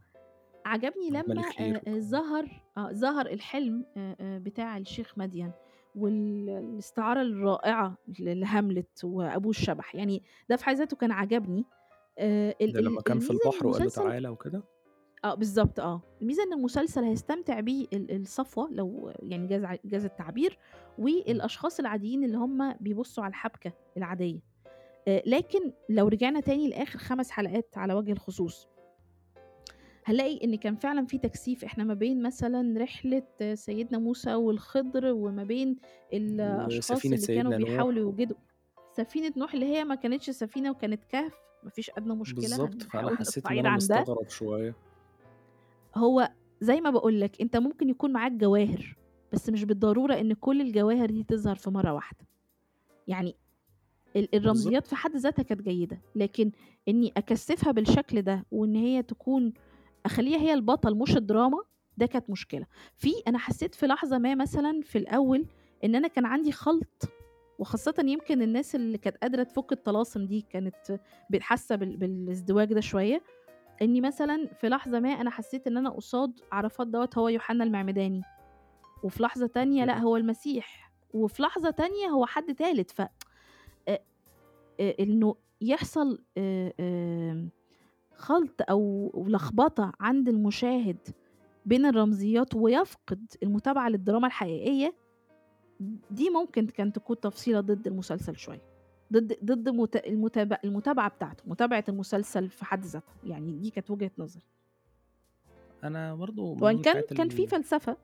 عجبني لمّا آآ، وكده. ظهر آه، ظهر الحلم آآ، آآ، بتاع الشيخ مديان وال الاستعارة الرائعة لهاملت وأبوه الشبح، يعني ده في حد ذاته كان عجبني. آآ، ده لمّا كان في البحر وقال له المسلسل تعالَ وكده؟ آه، بالضبط آه، الميزة إن المسلسل هيستمتع بيه ال الصفوة لو يعني جاز جاز التعبير، إمم. والأشخاص العاديين اللي هُم بيبُصّوا على الحبكة العادية. آآ، لكن لو رجعنا تاني لآخر 5 حلقات على وجه الخصوص هنلاقي إن كان فعلًا في تكثيف، إحنا ما بين مثلًا رحلة سيدنا موسى والخضر، وما بين وسفينة اللي كانوا بيحاولوا يوجدوا سفينة نوح اللي هي ما كانتش سفينة وكانت كهف، ما فيش أدنى مشكلة، بالضبط، فأنا هنحاول حسّيت عن ده. مستغرب شوية. هو زي ما باقول لك، أنت ممكن يكون معاك جواهر، بس مش بالضرورة إن كل الجواهر دي تظهر في مرّة واحدة. يعني ال الرمزيات في. حد ذاتها كانت جيدة، لكن إني أكثّفها بالشكل ده، وإن هي تكون أخلّيها هي البطل مش الدراما، ده كانت مشكلة. في أنا حسّيت في لحظة ما مثلًا في الأول إن أنا كان عندي خَلْط، وخاصةً يمكن الناس اللي كانت قادرة تفُك الطلاسم دي كانت حاسة بال بالازدواج ده شوية، إني مثلًا في لحظة ما أنا حسّيت إن أنا قصاد عرفات دوّة هو يوحنا المعمداني، وفي لحظة تانية أوكي. هو المسيح، وفي لحظة تانية هو حد تالت، ف أ آآ، إنه يحصل آآ، آمم، خَلْط أو لخبطة عند المشاهد بين الرمزيات، ويفقد المتابعة للدراما الحقيقية دي ممكن كانت تكون تفصيلة ضد المسلسل شوية، ضد ضد مت المتابع المتابعة بتاعته، متابعة المسلسل في حد ذاتها، يعني دي كانت وجهة نظري. أنا برضه وإن كان كان في فلسفة.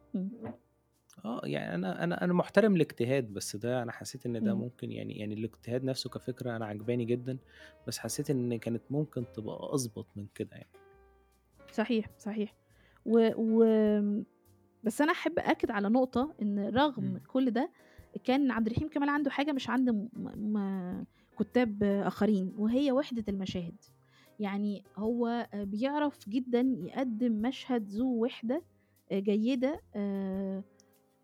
آه، يعني أنا أنا أنا محترم الاجتهاد، بس ده أنا حسيت إن ده إمم. ممكن يعني يعني الاجتهاد نفسه كفكرة أنا عاجباني جدًا، بس حسيت إن كانت ممكن تبقى أضبط من كده يعني. صحيح، صحيح. و وآمم بس أنا أحب أأكد على نقطة، إن رغم إمم. كل ده، كان عبد الرحيم كمال عنده حاجة مش عند م م كُتّاب آخرين، وهي وحدة المشاهد. يعني هو بيعرف جدًا يقدّم مشهد ذو وحدة آآ جيدة، آآ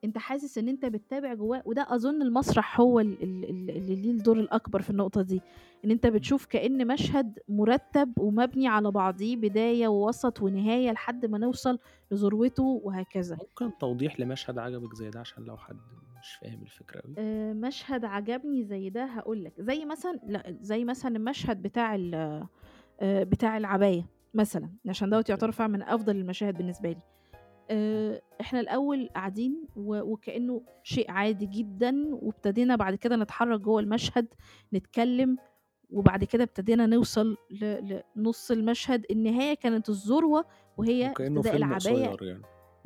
أنت حاسس إن أنت بتتابع جواه وده أظن المسرح هو ال ال ال اللي ليه الدور الأكبر في النقطة دي، أنت إمم. بتشوف كأن مشهد مرتّب ومبني على بعضيه بداية ووسط ونهاية لحد ما نوصل لذروته وهكذا. ممكن توضيح لمشهد عجبِك زي ده عشان لو حد مش فاهم الفكرة أوي؟ آآ مشهد عجبني زي ده هاقول لك، زي مثلًا لأ، زي مثلًا المشهد بتاع آآ بتاع العباية مثلًا، عشان دوّة يعتبر. فعلًا من أفضل المشاهد بالنسبة لي. إمم. آآ إحنا الأول قاعدين و وكأنه شيء عادي جدًا، وابتدينا بعد كده نتحرك جوّه المشهد، نتكلم، وبعد كده ابتدينا نوصل لنُص المشهد، النهاية كانت الذروة وهي ارتداء فيلم العباية قصير يعني.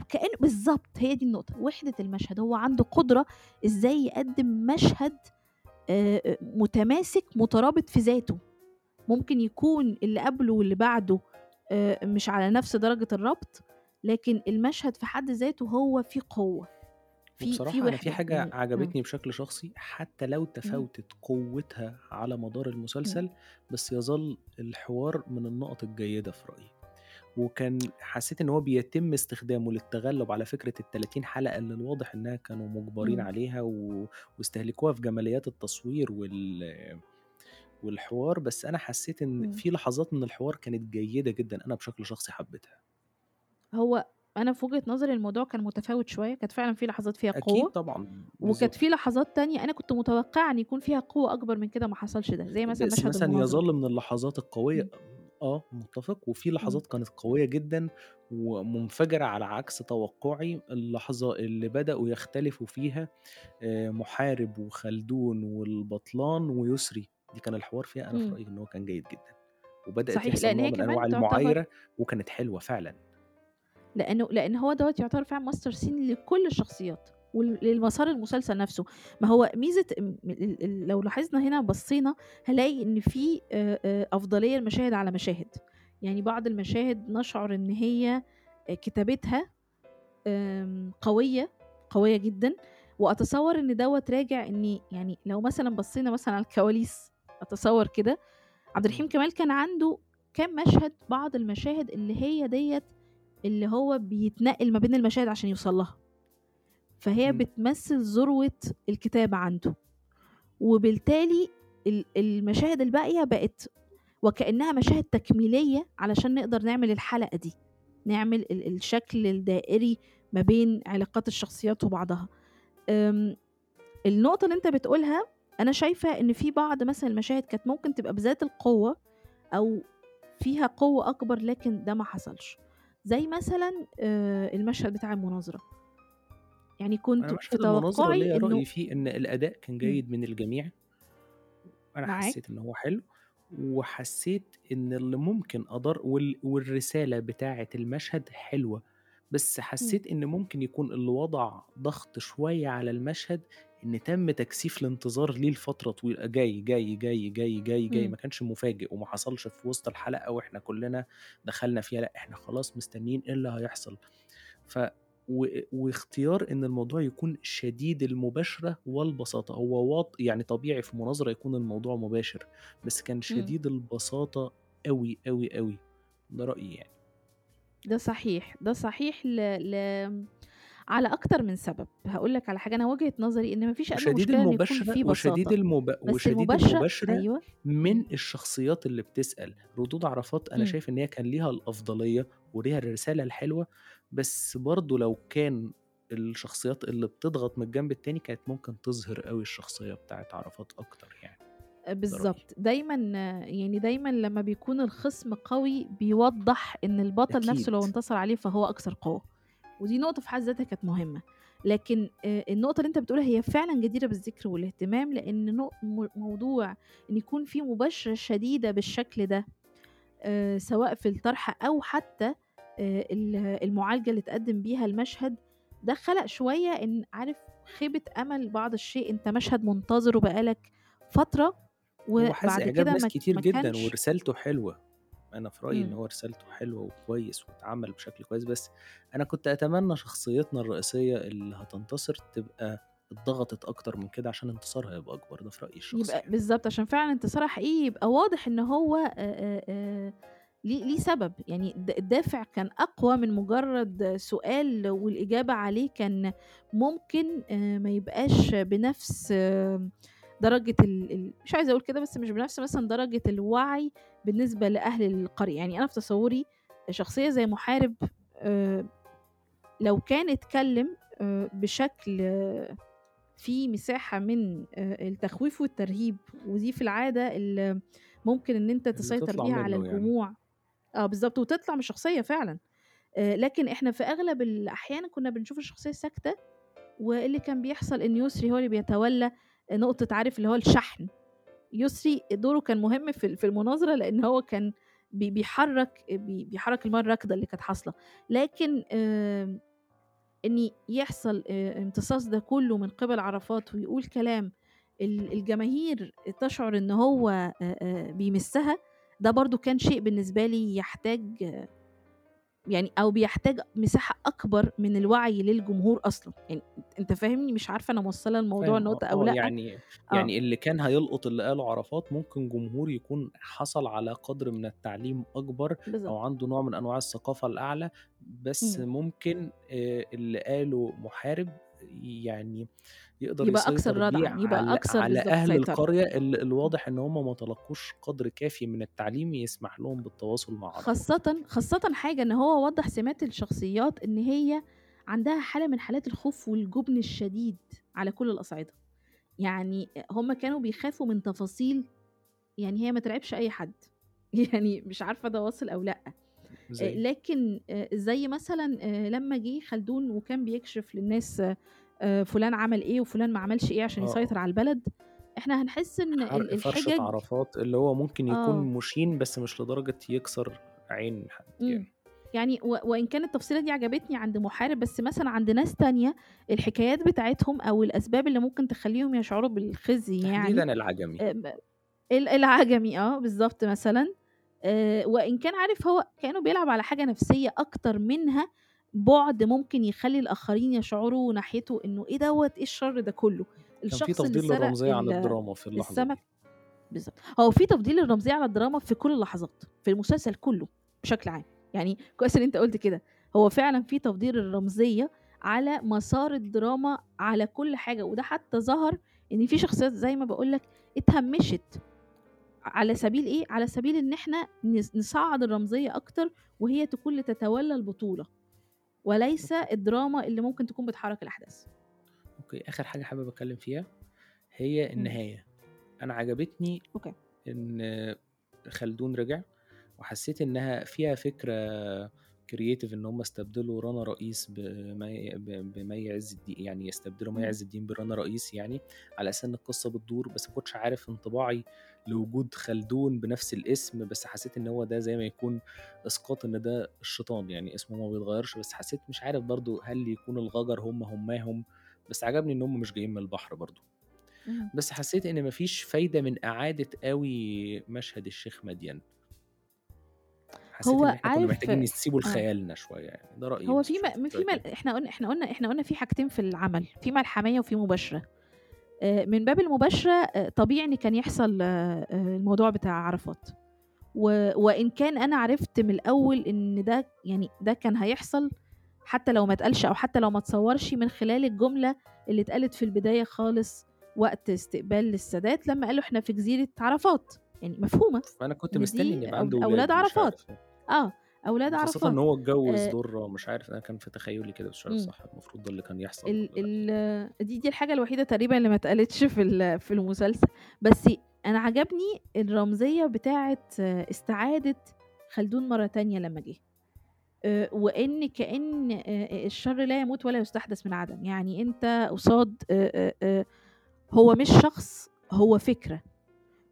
كأن بالضبط، هي دي النقطة، وحدة المشهد، هو عنده قدرة إزاي يقدّم مشهد آآ متماسك مترابط في ذاته، ممكن يكون اللي قبله واللي بعده آآ مش على نفس درجة الربط، لكن المشهد في حد ذاته هو فيه قوة، في في أنا في حاجة. عجبتني بشكل شخصي، حتى لو. تفاوتت قوتها على مدار. المسلسل، بس يظل الحوار من النقط الجيدة في رأيي. وكان حسيت إن هو بيتم استخدامه للتغلب على فكرة ال30 حلقة اللي الواضح إنها كانوا مُجبرين إمم. عليها و واستهلكوها في جماليات التصوير وال والحوار، بس أنا حسيت إن إمم. في لحظات من الحوار كانت جيدة جدًا، أنا بشكل شخصي حبيتها. هو أنا في وجهة نظري الموضوع كان متفاوت شوية، كانت فعلًا في لحظات فيها أكيد قوة، طبعًا، وكانت بالضبط. في لحظات تانية أنا كنت متوقعة إن يكون فيها قوة أكبر من كده ما حصلش ده، زي مثلًا مشهد مثلًا المناظرة. يظل من اللحظات القوية إمم. آه، متّفق، وفي إمم. لحظات كانت قوية جدًا ومنفجرة على عكس توقعي، اللحظة اللي بدأوا يختلفوا فيها آآ محارب وخلدون والبطلان ويسري، دي كان الحوار فيها أنا في إمم. رأيي إن هو كان جيد جدًا، وبدأت صحيح، يحصل لإن نوع هي من أنواع تعتبر المُعايرة وكانت حلوة فعلًا. لإنه لإن هو دوّة يعتبر فعلًا master scene لكل الشخصيات، ول لمسار المسلسل نفسه، ما هو ميزة م ال ال لو لاحظنا هنا بصينا هنلاقي إن في آآ آآ أفضلية لمشاهد على مشاهد، يعني بعض المشاهد نشعر إن هي كتابتها آمم قوية، قوية جدًا، وأتصوّر إن دوّة راجع إن يعني لو مثلًا بصينا مثلًا على الكواليس، أتصوّر كده، عبد. الرحيم كمال كان عنده كام مشهد بعض المشاهد اللي هي ديّة اللي هو بيتنقل ما بين المشاهد عشان يوصل لها، فهي إمم. بتمثل ذروة الكتابة عنده، وبالتالي ال المشاهد الباقية بقت وكأنها مشاهد تكميلية علشان نقدر نعمل الحلقة دي، نعمل ال الشكل الدائري ما بين علاقات الشخصيات وبعضها. النقطة اللي أنت بتقولها أنا شايفة إن في بعض مثلًا المشاهد كانت ممكن تبقى بذات القوة أو فيها قوة أكبر، لكن ده ما حصلش، زي مثلًا آآ المشهد بتاع المناظرة. يعني كنت في توقعي ليّا إنه رأي فيه إن الأداء كان. جيد من الجميع. حسيت معاك. إن هو حلو، وحسيت إن اللي ممكن أدار وال والرسالة بتاعة المشهد حلوة، بس. حسيت إن ممكن يكون اللي وضع ضغط شوية على المشهد إن تم تكثيف الانتظار ليه لفترة طويلة، جاي، جاي، جاي، جاي، جاي، جاي، إمم. ما كانش مفاجئ وما حصلش في وسط الحلقة وإحنا كلنا دخلنا فيها، لأ إحنا خلاص مستنيين إيه اللي هيحصل، ف و واختيار إن الموضوع يكون شديد المباشرة والبساطة، هو واض يعني طبيعي في مناظرة يكون الموضوع مباشر، بس كان إمم. شديد البساطة أوي، أوي، أوي، ده رأيي يعني. ده صحيح، ده صحيح ل ل على أكتر من سبب، هاقول لك على حاجة، أنا وجهة نظري إن ما فيش أدنى وشديد مشكلة إن يكون في وشديد بساطة، المب بس وشديد المباشرة المباشرة أيوه، من. الشخصيات اللي بتسأل، ردود عرفات أنا إمم. شايف إن هي كان ليها الأفضلية وليها الرسالة الحلوة، بس برضه لو كان الشخصيات اللي بتضغط من الجنب التاني كانت ممكن تظهر أوي الشخصية بتاعة عرفات أكتر يعني، رأيي. بالضبط، دايمًا يعني دايمًا لمّا بيكون الخصم قوي بيوضّح إن البطل نفسه أكيد. لو انتصر عليه فهو أكثر قوة، ودي نقطة في حد ذاتها كانت مهمة، لكن آآ النقطة اللي أنت بتقولها هي فعلًا جديرة بالذكر والاهتمام، م موضوع إن يكون في مباشرة شديدة بالشكل ده آآ سواء في الطرح أو حتى ال المعالجة اللي اتقدّم بيها المشهد، ده خلق شوية إن عارف خيبة أمل بعض الشيء، أنت مشهد منتظره بقى لك فترة وبعد كده ناس كتير جدًا ورسالته حلوة، أنا في رأيي إن إمم. هو رسالته حلوة وكويس واتعمل بشكل كويس، بس أنا كنت أتمنى شخصيتنا الرئيسية اللي هتنتصر تبقى اتضغطت أكتر من كده عشان انتصارها يبقى أكبر، ده في رأيي الشخصي يبقى يعني. بالضبط، عشان فعلًا انتصارها حقيقي يبقى واضح إن هو آآ آآ آآ ليه ليه سبب، يعني الد الدافع كان أقوى من مجرد سؤال والإجابة عليه كان ممكن ما يبقاش بنفس درجة ال مش عايزة أقول كده، بس مش بنفس مثلًا درجة الوعي بالنسبة لأهل القرية، يعني أنا في تصوُّري شخصية زي محارب آآ لو كان اتكلّم آآ بشكل فيه مساحة من التخويف والترهيب، ودي في العادة ال ممكن أنت اللي تسيطر بيها على يعني. الجموع. آه بالضبط، وتطلع من الشخصية فعلًا، لكن إحنا في أغلب الأحيان كنا بنشوف الشخصية ساكتة، واللي كان بيحصل إن يسري هو اللي بيتولّى. نقطة عارف اللي هو الشحن، يسري دوره كان مهم في ال في المناظرة لإن هو كان بي بيحرّك بي بيحرّك المَيّة الراكدة اللي كانت حاصلة، لكن إن يحصل امتصاص ده كلّه من قِبَل عرفات ويقول كلام ال الجماهير تشعر إن هو بيمسّها، ده برضه كان شيء بالنسبة لي يحتاج يعني أو بيحتاج مساحة أكبر من الوعي للجمهور أصلًا، يعني أنت فاهمني؟ مش عارفة أنا موصّلة الموضوع فاهم. آه، أو آه، لأ، يعني آه، يعني اللي كان هيلقط اللي قاله عرفات ممكن جمهور يكون حصل على قدر من التعليم أكبر أو بالضبط، عنده نوع من أنواع الثقافة الأعلى، بس إمم، ممكن اللي قاله محارب يعني يقدر يبقى أكثر يسيطر بيه ردعًا، يبقى على أكثر على أهل سيطرة، القرية ال إمم. الواضح إن هم ما تلقوش قدر كافي من التعليم يسمح لهم بالتواصل مع عرفات. خاصةً خاصةً حاجة إن هو وضّح سمات الشخصيات إن هي عندها حالة من حالات الخوف والجبن الشديد على كل الأصعدة، يعني هُم كانوا بيخافوا من تفاصيل يعني هي ما ترعبش أي حد، يعني مش عارفة ده واصل أو لأ، زي لكن آآ زي مثلًا آآ لمّا جه خلدون وكان بيكشف للناس آآ فلان عمل إيه وفلان ما عملش إيه عشان آه، يسيطر آه. على البلد، إحنا هنحس إن ال حرق فرشة الحجج عرفات اللي هو ممكن يكون آه. مُشين بس مش لدرجة يكسر عين حد إمم. يعني. يعني و وإن كانت التفصيلة دي عجبتني عند محارب، بس مثلًا عند ناس تانية الحكايات بتاعتهم أو الأسباب اللي ممكن تخلّيهم يشعروا بالخزي تحديدًا يعني العجمي. آآ ب ال العجمي آه، بالضبط مثلًا آآ وإن كان عارف هو كإنه بيلعب على حاجة نفسية أكتر منها بُعد ممكن يخلّي الآخرين يشعروا ناحيته إنه إيه دوّة، إيه الشر ده كلّه، كان في الشخص اللي تفضيل سرق عن ال الدراما في اللحظة السمك دي. بالضبط. هو في تفضيل للرمزية على الدراما في كل اللحظات، في المسلسل كُلّه بشكل عام. يعني كويس إن أنت قُلت كده، هو فعلًا في تفضيل الرمزية على مسار الدراما على كل حاجة، وده حتى ظهر إن في شخصيات زي ما باقول لك اتهمّشت على سبيل إيه، على سبيل إن إحنا نس نصعّد الرمزية أكتر وهي تكون اللي تتولّى البطولة، وليس الدراما اللي ممكن تكون بتحرّك الأحداث. okay. آخر حاجة حابب أتكلّم فيها هي إمم، النهاية. أنا عجبتني okay. إن خلدون رجع وحسّيت إنها فيها فكرة creative إن هم استبدلوا رنا رئيس بمي عز الدين يعني يستبدلوا مي عز الدين برنا رئيس يعني، على أساس إن القصة بتدور، بس ما كنتش عارف انطباعي لوجود خلدون بنفس الاسم، بس حسّيت إن هو ده زي ما يكون إسقاط إن ده الشيطان، يعني اسمه ما بيتغيّرش، بس حسّيت مش عارف برضه هل يكون الغجر هم همّاهم، بس عجبني إن هم مش جايين من البحر. اهم. بس حسّيت إن ما فيش فايدة من إعادة أوي مشهد الشيخ مديان. حسيت هو إحنا كنا عارف محتاجين نسيبه آه. لخيالنا شوية يعني، ده رأيي هو في مش أكتر، م أنتِ في مل إيه؟ إحنا قُلنا إحنا قُلنا إحنا قُلنا في حاجتين في العمل، في ملحمية وفي مباشرة. آآ من باب المباشرة آآ طبيعي إن كان يحصل آآ الموضوع بتاع عرفات، وإن كان أنا عرفت من الأول إن ده يعني ده كان هيحصل حتى لو ما اتقالش أو حتى لو ما اتصوّرش من خلال الجملة اللي اتقالت في البداية خالص وقت استقبال السادات لمّا قالوا إحنا في جزيرة عرفات، يعني مفهومة؟ فأنا كنت مستني إن يبقى عنده أولاد ولاد، مش عرفات، عارف. يعني. آه، أولاد وخاصةً إن عرفات. هو اتجوّز آآ درّة، مش عارف أنا كان في تخيلي كده، بس مش عارف. صح المفروض ده اللي كان يحصل ال والّا لأ. ال دي دي الحاجة الوحيدة تقريبًا اللي ما اتقالتش في في المسلسل، بس أنا عجبني الرمزية بتاعة استعادة خلدون مرة تانية لمّا جه، آآ وإن كأن آآ الشر لا يموت ولا يُستحدث من عدم، يعني أنت قصاد هو مش شخص، هو فكرة،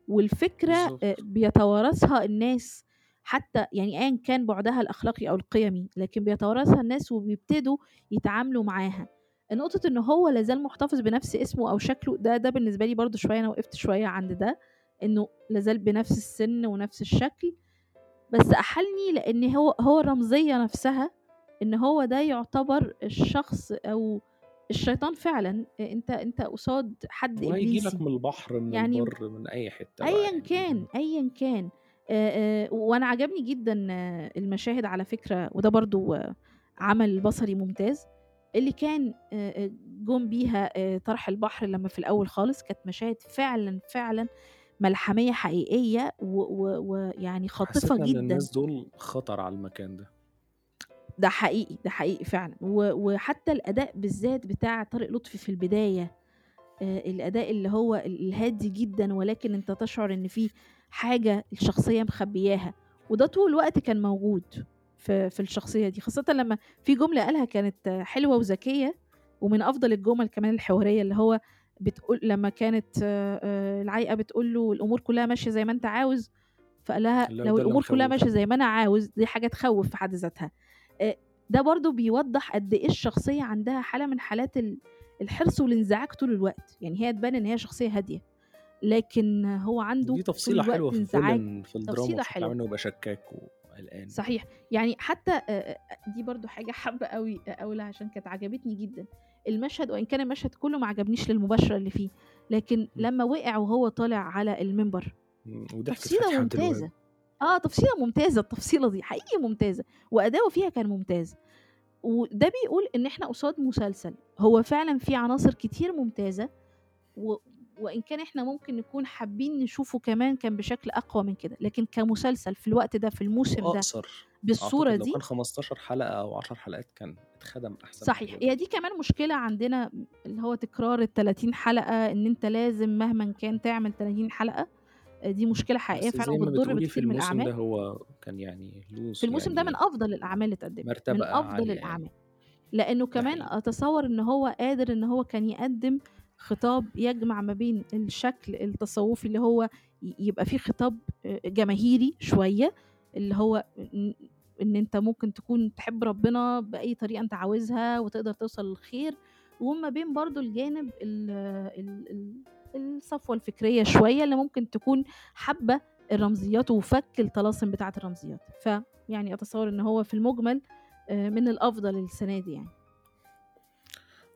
والفكرة آآ بالضبط. بيتوارثها الناس حتى يعني أيًا كان بُعدها الأخلاقي أو القيمي، لكن بيتوارثها الناس وبيبتدوا يتعاملوا معاها. نقطة إن هو لا زال محتفظ بنفس اسمه أو شكله، ده ده بالنسبة لي برضه شوية أنا وقفت شوية عند ده، إنه لا زال بنفس السِن ونفس الشكل، بس أحَلني لإن هو هو الرمزية نفسها إن هو ده يُعتبر الشخص أو الشيطان فعلًا، أ أنت أنت قصاد حد وهييجي لك إبليسي، من البحر، من يعني البر، من أي حتة بقى أيًا يعني. كان، أيًا كان. آآ آآ وأنا عجبني جدًا المشاهد على فكرة وده برضه عمل بصري ممتاز، اللي كان آآ آآ جُم بيها آآ طرح البحر لمّا في الأول خالص، كانت مشاهد فعلًا، فعلًا ملحمية حقيقية و و ويعني خاطفة حسيتنا إن جدًا. الناس دول خطر على المكان ده. ده حقيقي، ده حقيقي فعلًا، و وحتى الأداء بالذات بتاع طارق لطفي في البداية، آآ الأداء اللي هو ال الهادي جدًا ولكن أنت تشعر إن في حاجة الشخصية مخبياها، وده طول الوقت كان موجود في في الشخصية دي، خاصةً لمّا في جملة قالها كانت حلوة وذكية، ومن أفضل الجُمل كمان الحوارية اللي هو بتقول لمّا كانت آآ العايقة بتقول له: "الأمور كلّها ماشية زي ما أنت عاوز." فقال لها: "لو الأمور كلّها. ماشية زي ما أنا عاوز، دي حاجة تخوّف في حد ذاتها." آآ ده برضه بيوضّح قد إيه الشخصية عندها حالة من حالات ال الحرص والانزعاج طول الوقت، يعني هي تبان إن هي شخصية هادية، لكن هو عنده ودي طول تفصيلة حلوة الوقت في انزعاج، الvillain في الدراما تفصيلة بشكل عام حلوة. إنه يبقى شكّاك وقلقان. صحيح، يعني حتى آآ آآ دي برضه حاجة حابة أوي أقولها عشان كانت عجبتني جدًا، المشهد وإن كان المشهد كلّه ما عجبنيش للمباشرة اللي فيه، لكن. لمّا وقع وهو طالع على المنبر، وضحكة تفصيلة فتحي عبد الوهاب. ممتازة، آه تفصيلة ممتازة التفصيلة دي، حقيقي ممتازة، وأداؤه فيها كان ممتاز، وده بيقول إن إحنا قصاد مسلسل هو فعلًا فيه عناصر كتير ممتازة، و وإن كان إحنا ممكن نكون حابين نشوفه كمان كان بشكل أقوى من كده، لكن كمسلسل في الوقت ده، في الموسم ده، لو دي كان 15 حلقة أو 10 حلقات كان اتخدم أحسن من صحيح، هي دي. كمان مشكلة عندنا اللي هو تكرار ال30 حلقة، إن أنت لازم مهمًا كان تعمل 30 حلقة، آآ دي مشكلة حقيقية بس فعلًا وبتضر في بكتير من الموسم الأعمال. ده هو كان يعني في lose الموسم ده من يعني أفضل الأعمال اللي اتقدمت، من عالية الأعمال، يعني. لإنه ده كمان. أتصوّر إن هو قادر إن هو كان يقدّم خطاب يجمع ما بين الشكل التصوّفي اللي هو يبقى في خطاب آآ جماهيري شوية، اللي هو إن أنت ممكن تكون تحب ربنا بأي طريقة أنت عاوزها وتقدر توصل للخير، وما بين برضه الجانب ال ال ال الصفوة الفكرية شوية اللي ممكن تكون حابة الرمزيات وفَك الطلاسم بتاعة الرمزيات، فيعني أتصوّر إن هو في المُجمل آآ من الأفضل السنة دي يعني.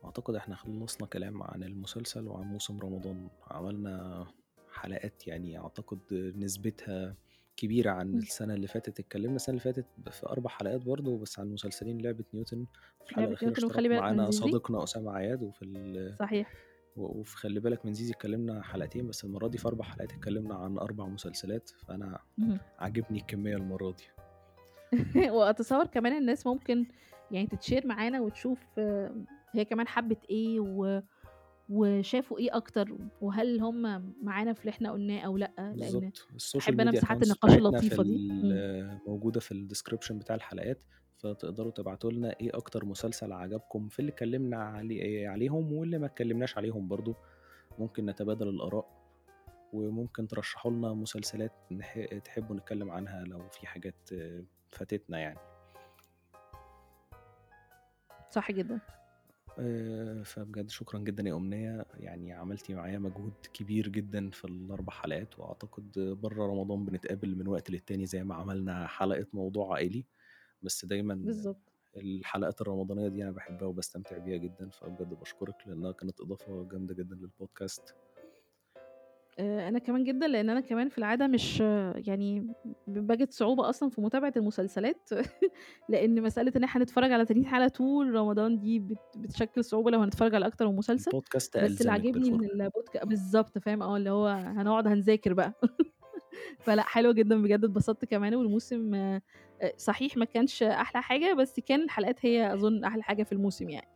أعتقد إحنا خلّصنا كلام عن المسلسل وعن موسم رمضان، عملنا حلقات يعني أعتقد نسبتها كبيرة عن. السنة اللي فاتت، اتكلمنا السنة اللي فاتت في 4 حلقات برضه بس عن مسلسلين لعبة نيوتن، وفي الحلقة الأخيرة اشترك معانا. صديقنا أسامة عياد، وفي ال صحيح. وفي خلّي بالك من زيزي اتكلمنا حلقتين، بس المرة دي في 4 حلقات اتكلمنا عن 4 مسلسلات، فأنا. عاجبني الكمية المرة دي. وأتصوّر كمان الناس ممكن يعني تتشير معانا وتشوف هي كمان حبِّت إيه و وشافوا إيه أكتر، وهل هم معانا في اللي إحنا قُلناه بالضبط، ال social باحب أنا ميديا مساحات النقاش اللطيفة دي. موجودة في ال description بتاع الحلقات، فتقدروا تبعتوا لنا إيه أكتر مسلسل عجبكم في اللي اتكلمنا عليه عليهم واللي ما اتكلمناش عليهم برضه، ممكن نتبادل الآراء، وممكن ترشحوا لنا مسلسلات تحبوا نتكلم عنها لو في حاجات فاتتنا يعني. صح جدًا. آآ فبجد شكرًا جدًا يا أمنية، يعني عملتِ معايا مجهود كبير جدًا في ال4 حلقات، وأعتقد برّه رمضان بنتقابل من وقت للتاني زي ما عملنا حلقة موضوع عائلي، بس دايمًا بالضبط. الحلقات الرمضانية دي أنا باحبها وباستمتع بيها جدًا، فبجد باشكرِك لإنها كانت إضافة جامدة جدًا للpodcast. آآ أنا كمان جدًا، لإن أنا كمان في العادة مش يعني ب باجد صعوبة أصلًا في متابعة المسلسلات، لإن مسألة إن إحنا نتفرّج على 30 حلقة طول رمضان دي بت بتشكِّل صعوبة لو هنتفرّج على أكتر من مسلسل، الpodcast بس اللي ألزمِك عاجبني من بالفرجة. البودك بالضبط فاهم، آه، اللي هو هنقعد هنذاكر بقى. فلأ حلو جدًا بجد اتبسطت كمان والموسم آآ صحيح ما كانش أحلى حاجة، بس كان الحلقات هي أظن أحلى حاجة في الموسم يعني.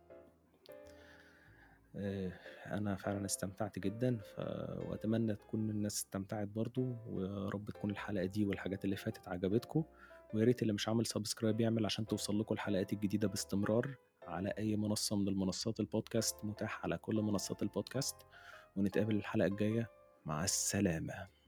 آآ أنا فعلًا استمتعت جدًا، ف وأتمنى تكون الناس استمتعت برضه، ويا رب تكون الحلقة دي والحاجات اللي فاتت عجبتكم، ويا ريت اللي مش عامل subscribe يعمل عشان توصل لكم الحلقات الجديدة باستمرار على أي منصة من المنصات البودكاست متاح على كل منصات البودكاست ونتقابل الحلقة الجاية. مع السلامة.